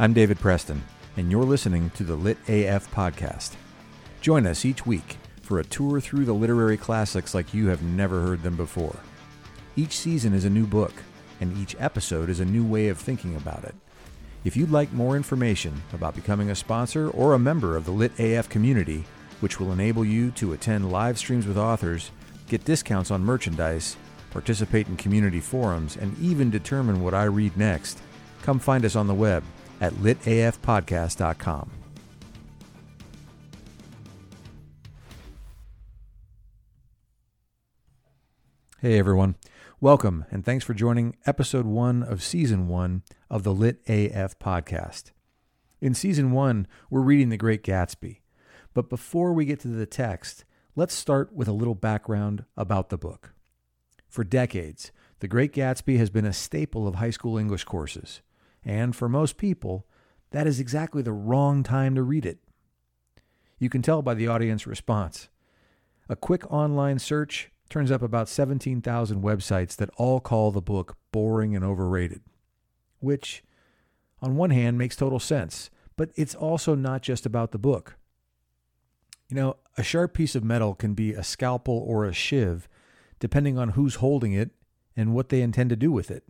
I'm David Preston, and you're listening to the Lit AF podcast. Join us each week for a tour through the literary classics like you have never heard them before. Each season is a new book, and each episode is a new way of thinking about it. If you'd like more information about becoming a sponsor or a member of the Lit AF community, which will enable you to attend live streams with authors, get discounts on merchandise, participate in community forums, and even determine what I read next, come find us on the web at litafpodcast.com. Hey everyone. Welcome and thanks for joining episode 1 of season 1 of the Lit AF podcast. In season 1, we're reading The Great Gatsby. But before we get to the text, let's start with a little background about the book. For decades, The Great Gatsby has been a staple of high school English courses, and for most people, that is exactly the wrong time to read it. You can tell by the audience response. A quick online search turns up about 17,000 websites that all call the book boring and overrated, which, on one hand, makes total sense, but it's also not just about the book. You know, a sharp piece of metal can be a scalpel or a shiv, depending on who's holding it and what they intend to do with it.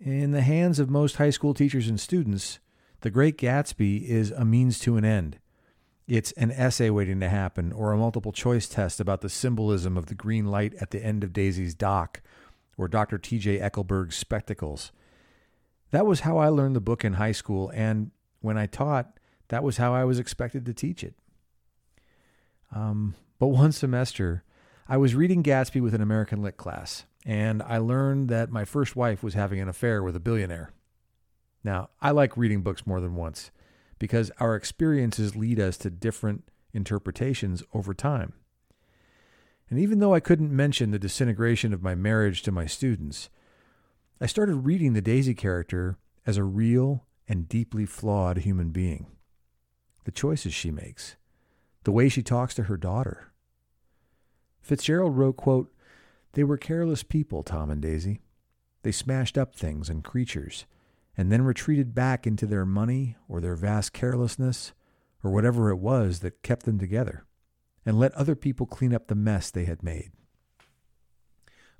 In the hands of most high school teachers and students, The Great Gatsby is a means to an end it's an essay waiting to happen or a multiple choice test about the symbolism of the green light at the end of Daisy's dock or Dr. T.J. Eckleburg's spectacles. That was how I learned the book in high school, and when I taught, that was how I was expected to teach it. Um, but one semester, I was reading Gatsby with an American Lit class, and I learned that my first wife was having an affair with a billionaire. Now, I like reading books more than once because our experiences lead us to different interpretations over time. And even though I couldn't mention the disintegration of my marriage to my students, I started reading the Daisy character as a real and deeply flawed human being. The choices she makes, the way she talks to her daughter. Fitzgerald wrote, quote, They were careless people, Tom and Daisy. They smashed up things and creatures and then retreated back into their money or their vast carelessness or whatever it was that kept them together, and let other people clean up the mess they had made.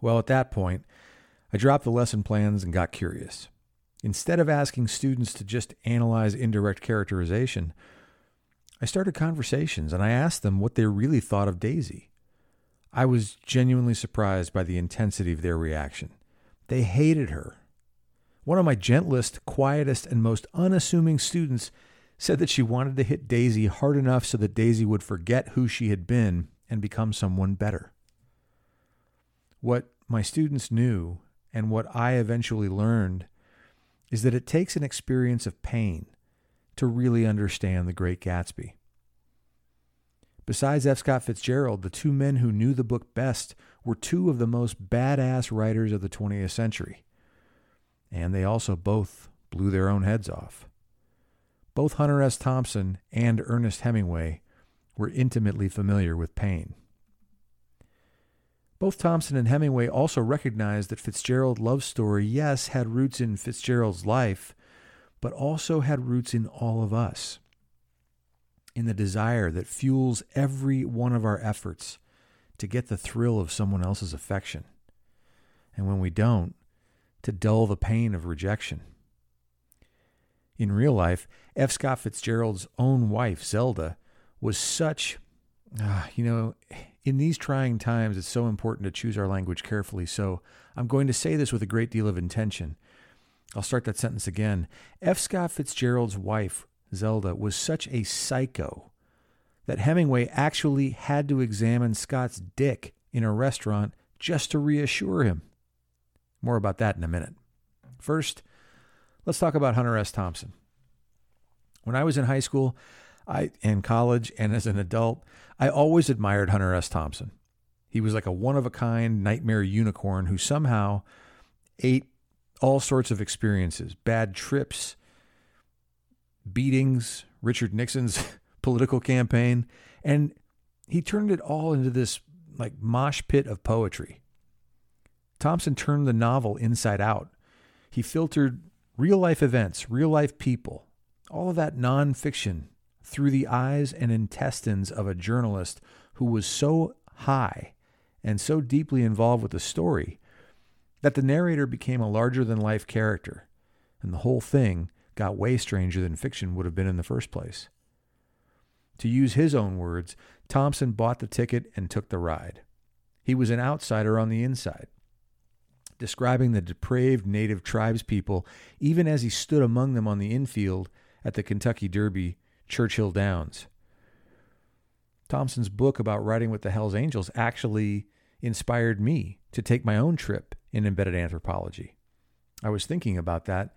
Well, at that point, I dropped the lesson plans and got curious. Instead of asking students to just analyze indirect characterization, I started conversations and I asked them what they really thought of Daisy. I was genuinely surprised by the intensity of their reaction. They hated her one of my gentlest, quietest, and most unassuming students said that she wanted to hit Daisy hard enough so that Daisy would forget who she had been and become someone better. What my students knew, and what I eventually learned, is that it takes an experience of pain to really understand the Great Gatsby. Besides F. Scott Fitzgerald, the two men who knew the book best were two of the most badass writers of the 20th century and they also both blew their own heads off. Both Hunter S. Thompson and Ernest Hemingway were intimately familiar with pain. Both Thompson and Hemingway also recognized that Fitzgerald's love story, yes, had roots in Fitzgerald's life, but also had roots in all of us, in the desire that fuels every one of our efforts to get the thrill of someone else's affection. And when we don't, to dull the pain of rejection. In real life, F. Scott Fitzgerald's own wife, Zelda, was such, uh, you know, in these trying times, it's so important to choose our language carefully. So I'm going to say this with a great deal of intention. I'll start that sentence again. F. Scott Fitzgerald's wife, Zelda, was such a psycho that Hemingway actually had to examine Scott's dick in a restaurant just to reassure him. More about that in a minute. First, let's talk about Hunter S. Thompson. When I was in high school, I in college and as an adult, I always admired Hunter S. Thompson. He was like a one of a kind nightmare unicorn who somehow ate all sorts of experiences, bad trips, beatings, Richard Nixon's political campaign, and he turned it all into this like mosh pit of poetry. Thompson turned the novel inside out. He filtered Real life events, real life people, all of that nonfiction through the eyes and intestines of a journalist who was so high and so deeply involved with the story that the narrator became a larger than life character, and the whole thing got way stranger than fiction would have been in the first place. To use his own words, Thompson bought the ticket and took the ride. He was an outsider on the inside, describing the depraved native tribes people even as he stood among them on the infield at the Kentucky Derby, Churchill Downs. Thompson's book about writing with the Hells Angels actually inspired me to take my own trip in embedded anthropology. I was thinking about that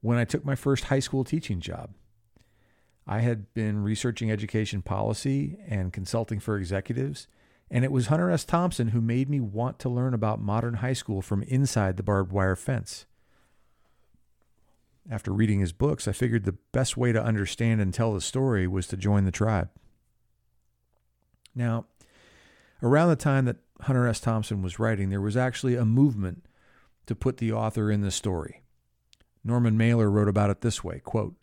when I took my first high school teaching job. I had been researching education policy and consulting for executives, and it was Hunter S. Thompson who made me want to learn about modern high school from inside the barbed wire fence. After reading his books, I figured the best way to understand and tell the story was to join the tribe. Now, around the time that Hunter S. Thompson was writing, there was actually a movement to put the author in the story. Norman Mailer wrote about it this way quote,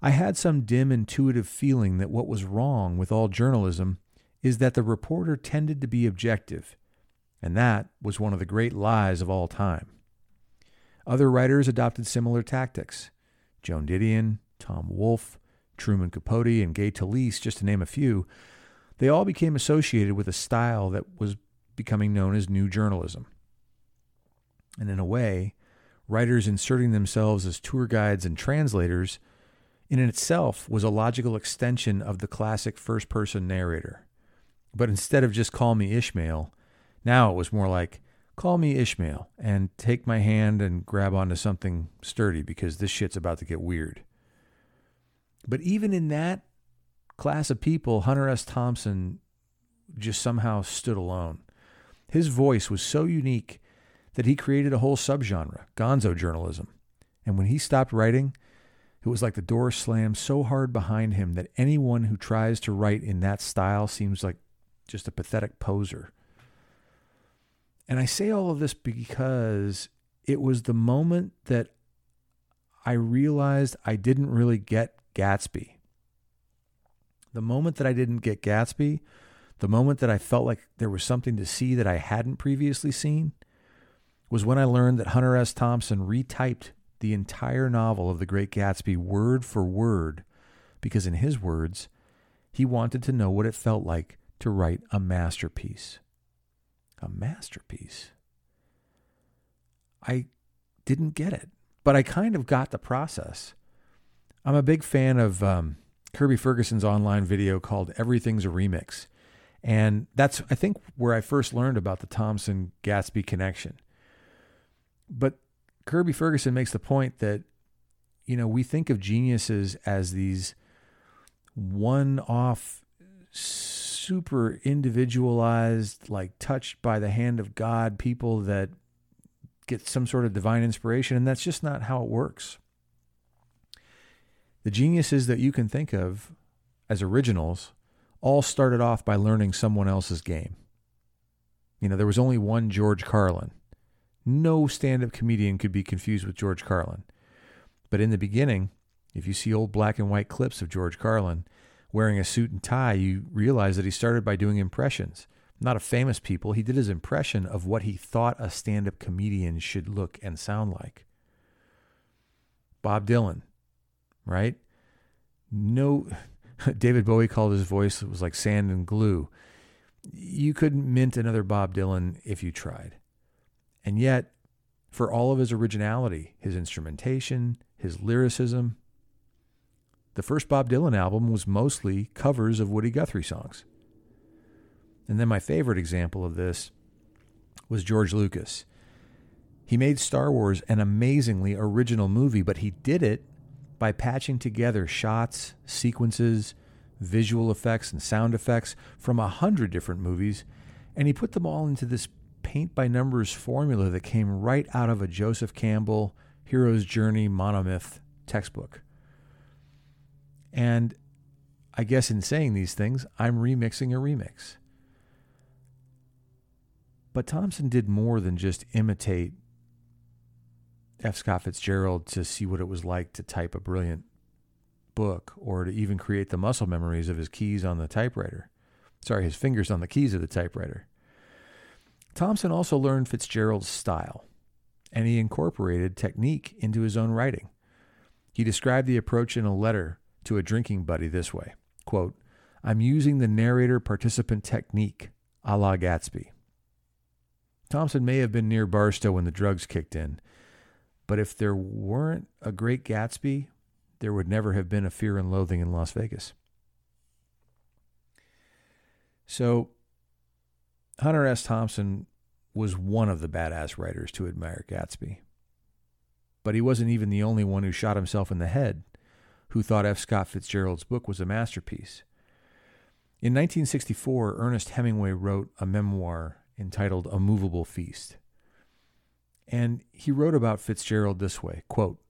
I had some dim intuitive feeling that what was wrong with all journalism is that the reporter tended to be objective, and that was one of the great lies of all time. Other writers adopted similar tactics. Joan Didion, Tom Wolfe, Truman Capote, and Gay Talese, just to name a few, they all became associated with a style that was becoming known as new journalism. And in a way, writers inserting themselves as tour guides and translators in itself was a logical extension of the classic first person narrator. But instead of just call me Ishmael, now it was more like call me Ishmael and take my hand and grab onto something sturdy because this shit's about to get weird. But even in that class of people, Hunter S. Thompson just somehow stood alone. His voice was so unique that he created a whole subgenre, gonzo journalism. And when he stopped writing, it was like the door slammed so hard behind him that anyone who tries to write in that style seems like just a pathetic poser. And I say all of this because it was the moment that I realized I didn't really get Gatsby. The moment that I didn't get Gatsby, the moment that I felt like there was something to see that I hadn't previously seen, was when I learned that Hunter S. Thompson retyped the entire novel of The Great Gatsby word for word because, in his words, he wanted to know what it felt like to write a masterpiece. A masterpiece. I didn't get it, but I kind of got the process. I'm a big fan of um, Kirby Ferguson's online video called Everything's a Remix. And that's, I think, where I first learned about the Thompson Gatsby connection. But Kirby Ferguson makes the point that, you know, we think of geniuses as these one off, super individualized, like touched by the hand of God people that get some sort of divine inspiration. And that's just not how it works. The geniuses that you can think of as originals all started off by learning someone else's game. You know, there was only one George Carlin no stand up comedian could be confused with George Carlin. But in the beginning, if you see old black and white clips of George Carlin wearing a suit and tie, you realize that he started by doing impressions. Not of famous people, he did his impression of what he thought a stand up comedian should look and sound like. Bob Dylan, right? No, David Bowie called his voice, it was like sand and glue. You couldn't mint another Bob Dylan if you tried. And yet, for all of his originality, his instrumentation, his lyricism, the first Bob Dylan album was mostly covers of Woody Guthrie songs. And then my favorite example of this was George Lucas. He made Star Wars an amazingly original movie, but he did it by patching together shots, sequences, visual effects, and sound effects from a hundred different movies, and he put them all into this paint by numbers formula that came right out of a Joseph Campbell Hero's Journey monomyth textbook. And I guess in saying these things, I'm remixing a remix. But Thompson did more than just imitate F. Scott Fitzgerald to see what it was like to type a brilliant book or to even create the muscle memories of his keys on the typewriter. Sorry, his fingers on the keys of the typewriter. Thompson also learned Fitzgerald's style, and he incorporated technique into his own writing. He described the approach in a letter to a drinking buddy this way quote, I'm using the narrator participant technique, a la Gatsby. Thompson may have been near Barstow when the drugs kicked in, but if there weren't a great Gatsby, there would never have been a fear and loathing in Las Vegas. So, Hunter S. Thompson was one of the badass writers to admire Gatsby. But he wasn't even the only one who shot himself in the head who thought F. Scott Fitzgerald's book was a masterpiece. In 1964, Ernest Hemingway wrote a memoir entitled A Moveable Feast. And he wrote about Fitzgerald this way quote,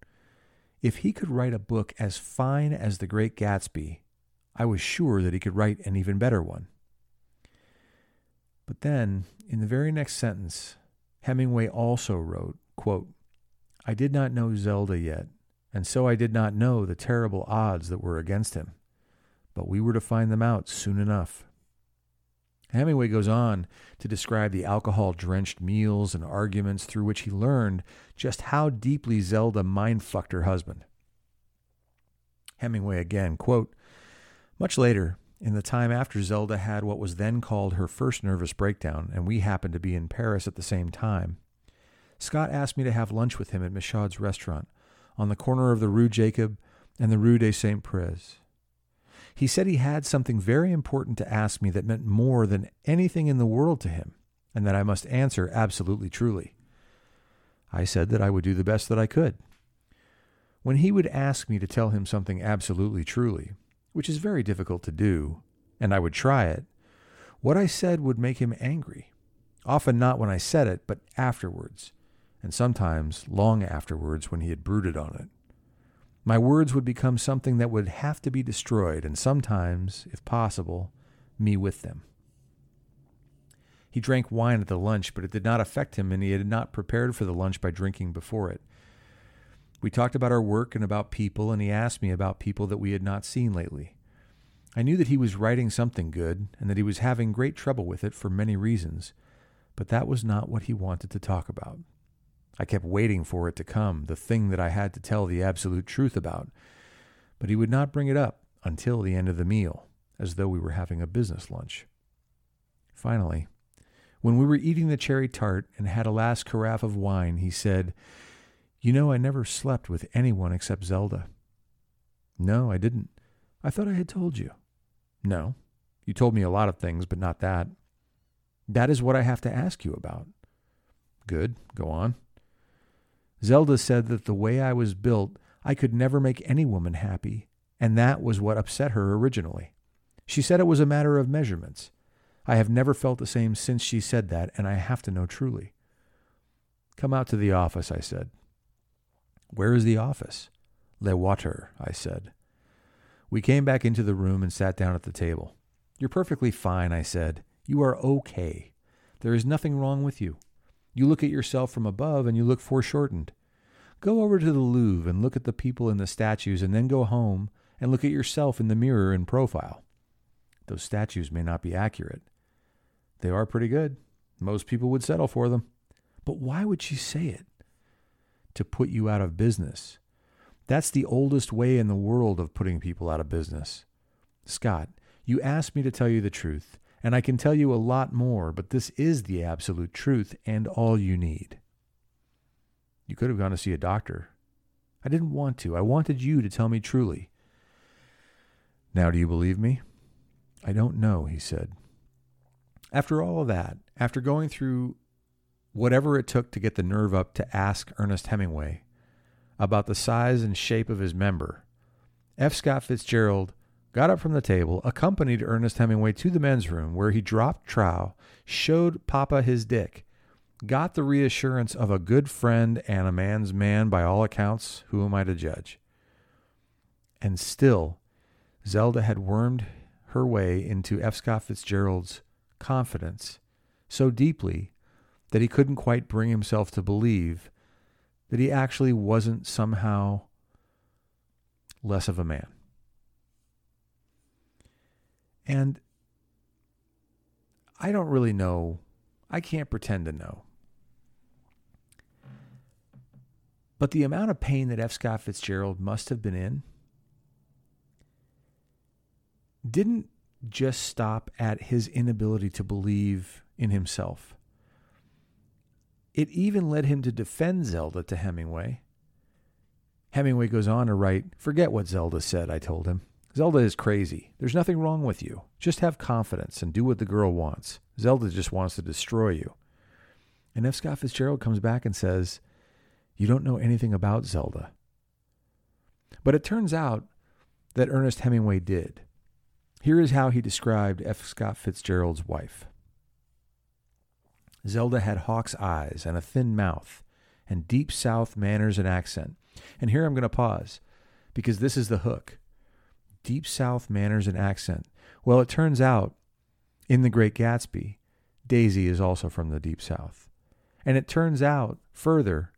If he could write a book as fine as The Great Gatsby, I was sure that he could write an even better one. But then, in the very next sentence, Hemingway also wrote, quote, I did not know Zelda yet, and so I did not know the terrible odds that were against him. But we were to find them out soon enough. Hemingway goes on to describe the alcohol drenched meals and arguments through which he learned just how deeply Zelda mind fucked her husband. Hemingway again, quote, Much later, in the time after Zelda had what was then called her first nervous breakdown, and we happened to be in Paris at the same time, Scott asked me to have lunch with him at Michaud's restaurant on the corner of the Rue Jacob and the Rue des Saints-Pères. He said he had something very important to ask me that meant more than anything in the world to him, and that I must answer absolutely truly. I said that I would do the best that I could. When he would ask me to tell him something absolutely truly, which is very difficult to do, and I would try it, what I said would make him angry. Often not when I said it, but afterwards, and sometimes long afterwards when he had brooded on it. My words would become something that would have to be destroyed, and sometimes, if possible, me with them. He drank wine at the lunch, but it did not affect him, and he had not prepared for the lunch by drinking before it. We talked about our work and about people, and he asked me about people that we had not seen lately. I knew that he was writing something good, and that he was having great trouble with it for many reasons, but that was not what he wanted to talk about. I kept waiting for it to come, the thing that I had to tell the absolute truth about. But he would not bring it up until the end of the meal, as though we were having a business lunch. Finally, when we were eating the cherry tart and had a last carafe of wine, he said, You know, I never slept with anyone except Zelda. No, I didn't. I thought I had told you. No, you told me a lot of things, but not that. That is what I have to ask you about. Good, go on. Zelda said that the way I was built, I could never make any woman happy, and that was what upset her originally. She said it was a matter of measurements. I have never felt the same since she said that, and I have to know truly. Come out to the office, I said. Where is the office? Le Water, I said. We came back into the room and sat down at the table. You're perfectly fine, I said. You are okay. There is nothing wrong with you. You look at yourself from above and you look foreshortened. Go over to the Louvre and look at the people in the statues, and then go home and look at yourself in the mirror in profile. Those statues may not be accurate. They are pretty good. Most people would settle for them. But why would she say it? To put you out of business. That's the oldest way in the world of putting people out of business. Scott, you asked me to tell you the truth, and I can tell you a lot more, but this is the absolute truth and all you need. You could have gone to see a doctor. I didn't want to. I wanted you to tell me truly. Now, do you believe me? I don't know, he said. After all of that, after going through whatever it took to get the nerve up to ask Ernest Hemingway about the size and shape of his member, F. Scott Fitzgerald got up from the table, accompanied Ernest Hemingway to the men's room where he dropped trow, showed Papa his dick, got the reassurance of a good friend and a man's man by all accounts. Who am I to judge? And still, Zelda had wormed her way into F. Scott Fitzgerald's confidence so deeply that he couldn't quite bring himself to believe that he actually wasn't somehow less of a man. And I don't really know. I can't pretend to know. But the amount of pain that F. Scott Fitzgerald must have been in didn't just stop at his inability to believe in himself. It even led him to defend Zelda to Hemingway. Hemingway goes on to write Forget what Zelda said, I told him. Zelda is crazy. There's nothing wrong with you. Just have confidence and do what the girl wants. Zelda just wants to destroy you. And F. Scott Fitzgerald comes back and says, You don't know anything about Zelda. But it turns out that Ernest Hemingway did. Here is how he described F. Scott Fitzgerald's wife Zelda had hawk's eyes and a thin mouth and deep South manners and accent. And here I'm going to pause because this is the hook deep South manners and accent. Well, it turns out in The Great Gatsby, Daisy is also from the Deep South. And it turns out further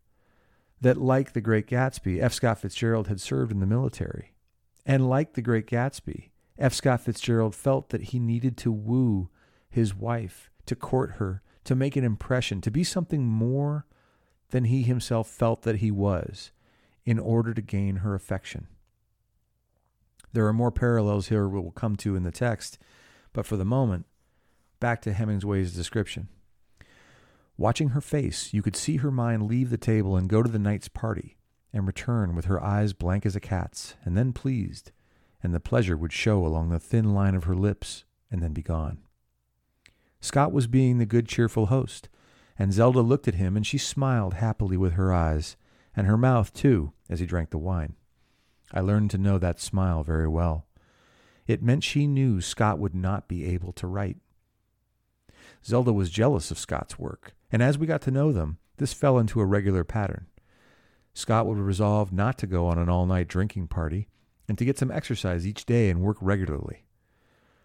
that, like The Great Gatsby, F. Scott Fitzgerald had served in the military. And like The Great Gatsby, F. Scott Fitzgerald felt that he needed to woo his wife, to court her, to make an impression, to be something more than he himself felt that he was, in order to gain her affection. There are more parallels here we'll come to in the text, but for the moment, back to Hemingway's description. Watching her face, you could see her mind leave the table and go to the night's party, and return with her eyes blank as a cat's, and then pleased, and the pleasure would show along the thin line of her lips, and then be gone. Scott was being the good, cheerful host, and Zelda looked at him, and she smiled happily with her eyes, and her mouth, too, as he drank the wine. I learned to know that smile very well. It meant she knew Scott would not be able to write. Zelda was jealous of Scott's work, and as we got to know them, this fell into a regular pattern. Scott would resolve not to go on an all night drinking party and to get some exercise each day and work regularly.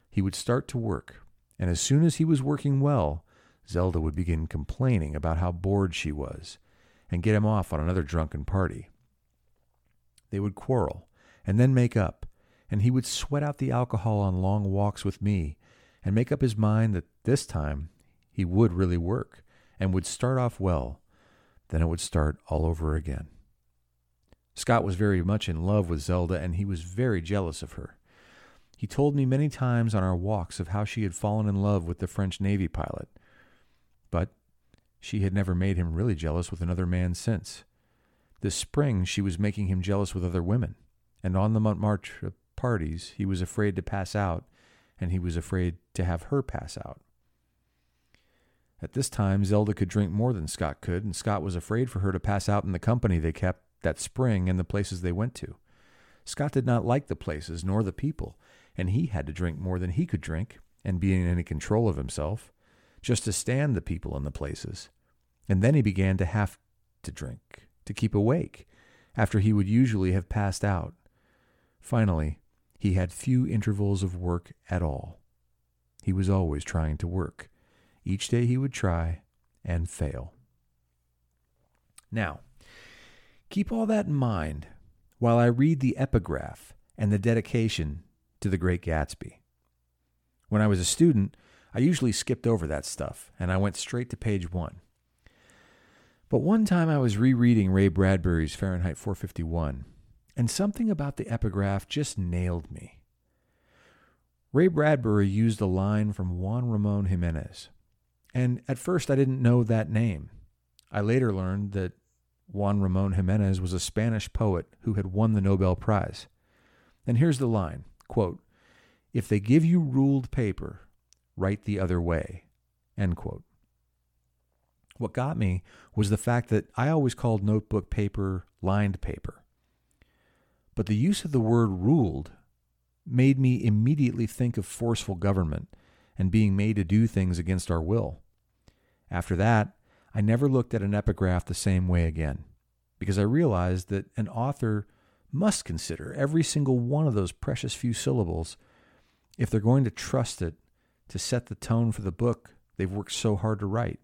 He would start to work, and as soon as he was working well, Zelda would begin complaining about how bored she was and get him off on another drunken party. They would quarrel and then make up, and he would sweat out the alcohol on long walks with me and make up his mind that this time he would really work and would start off well. Then it would start all over again. Scott was very much in love with Zelda, and he was very jealous of her. He told me many times on our walks of how she had fallen in love with the French Navy pilot. But she had never made him really jealous with another man since. This spring, she was making him jealous with other women, and on the Montmartre parties, he was afraid to pass out, and he was afraid to have her pass out. At this time, Zelda could drink more than Scott could, and Scott was afraid for her to pass out in the company they kept that spring and the places they went to. Scott did not like the places nor the people, and he had to drink more than he could drink and be in any control of himself, just to stand the people and the places. And then he began to have to drink to keep awake after he would usually have passed out. Finally, he had few intervals of work at all. He was always trying to work. Each day he would try and fail. Now, keep all that in mind while I read the epigraph and the dedication to the Great Gatsby. When I was a student, I usually skipped over that stuff and I went straight to page one. But one time I was rereading Ray Bradbury's Fahrenheit 451, and something about the epigraph just nailed me. Ray Bradbury used a line from Juan Ramon Jimenez, and at first I didn't know that name. I later learned that Juan Ramon Jimenez was a Spanish poet who had won the Nobel Prize. And here's the line quote, If they give you ruled paper, write the other way. End quote. What got me was the fact that I always called notebook paper lined paper. But the use of the word ruled made me immediately think of forceful government and being made to do things against our will. After that, I never looked at an epigraph the same way again, because I realized that an author must consider every single one of those precious few syllables if they're going to trust it to set the tone for the book they've worked so hard to write.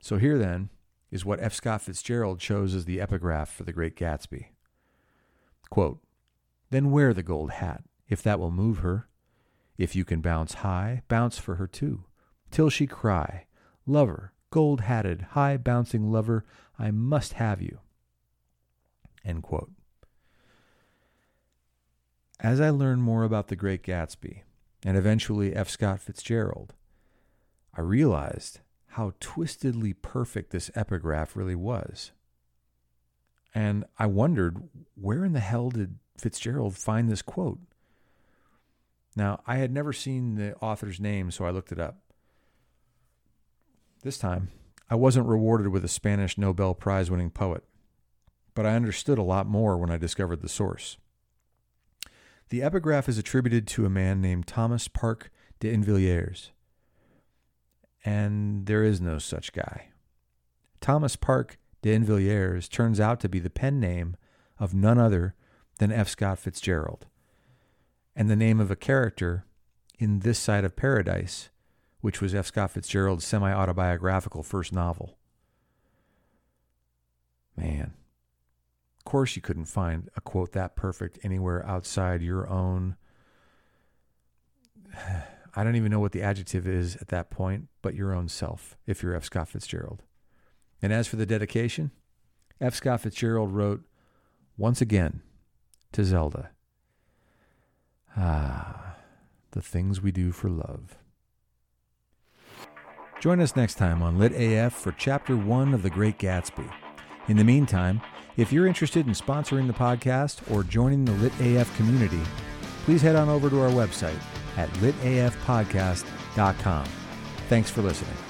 So here then is what F. Scott Fitzgerald chose as the epigraph for The Great Gatsby. Quote, Then wear the gold hat, if that will move her. If you can bounce high, bounce for her too, till she cry, Lover, gold hatted, high bouncing lover, I must have you. End quote. As I learned more about The Great Gatsby, and eventually F. Scott Fitzgerald, I realized how twistedly perfect this epigraph really was. And I wondered where in the hell did Fitzgerald find this quote? Now, I had never seen the author's name, so I looked it up. This time, I wasn't rewarded with a Spanish Nobel Prize winning poet, but I understood a lot more when I discovered the source. The epigraph is attributed to a man named Thomas Park de Invilliers, and there is no such guy. Thomas Park de Invilliers turns out to be the pen name of none other than F. Scott Fitzgerald, and the name of a character in This Side of Paradise, which was F. Scott Fitzgerald's semi autobiographical first novel. Man, course you couldn't find a quote that perfect anywhere outside your own. I don't even know what the adjective is at that point, but your own self, if you're F. Scott Fitzgerald. And as for the dedication, F. Scott Fitzgerald wrote, Once again, to Zelda. Ah, the things we do for love. Join us next time on Lit AF for Chapter 1 of The Great Gatsby. In the meantime, if you're interested in sponsoring the podcast or joining the Lit AF community, please head on over to our website at litafpodcast.com. Thanks for listening.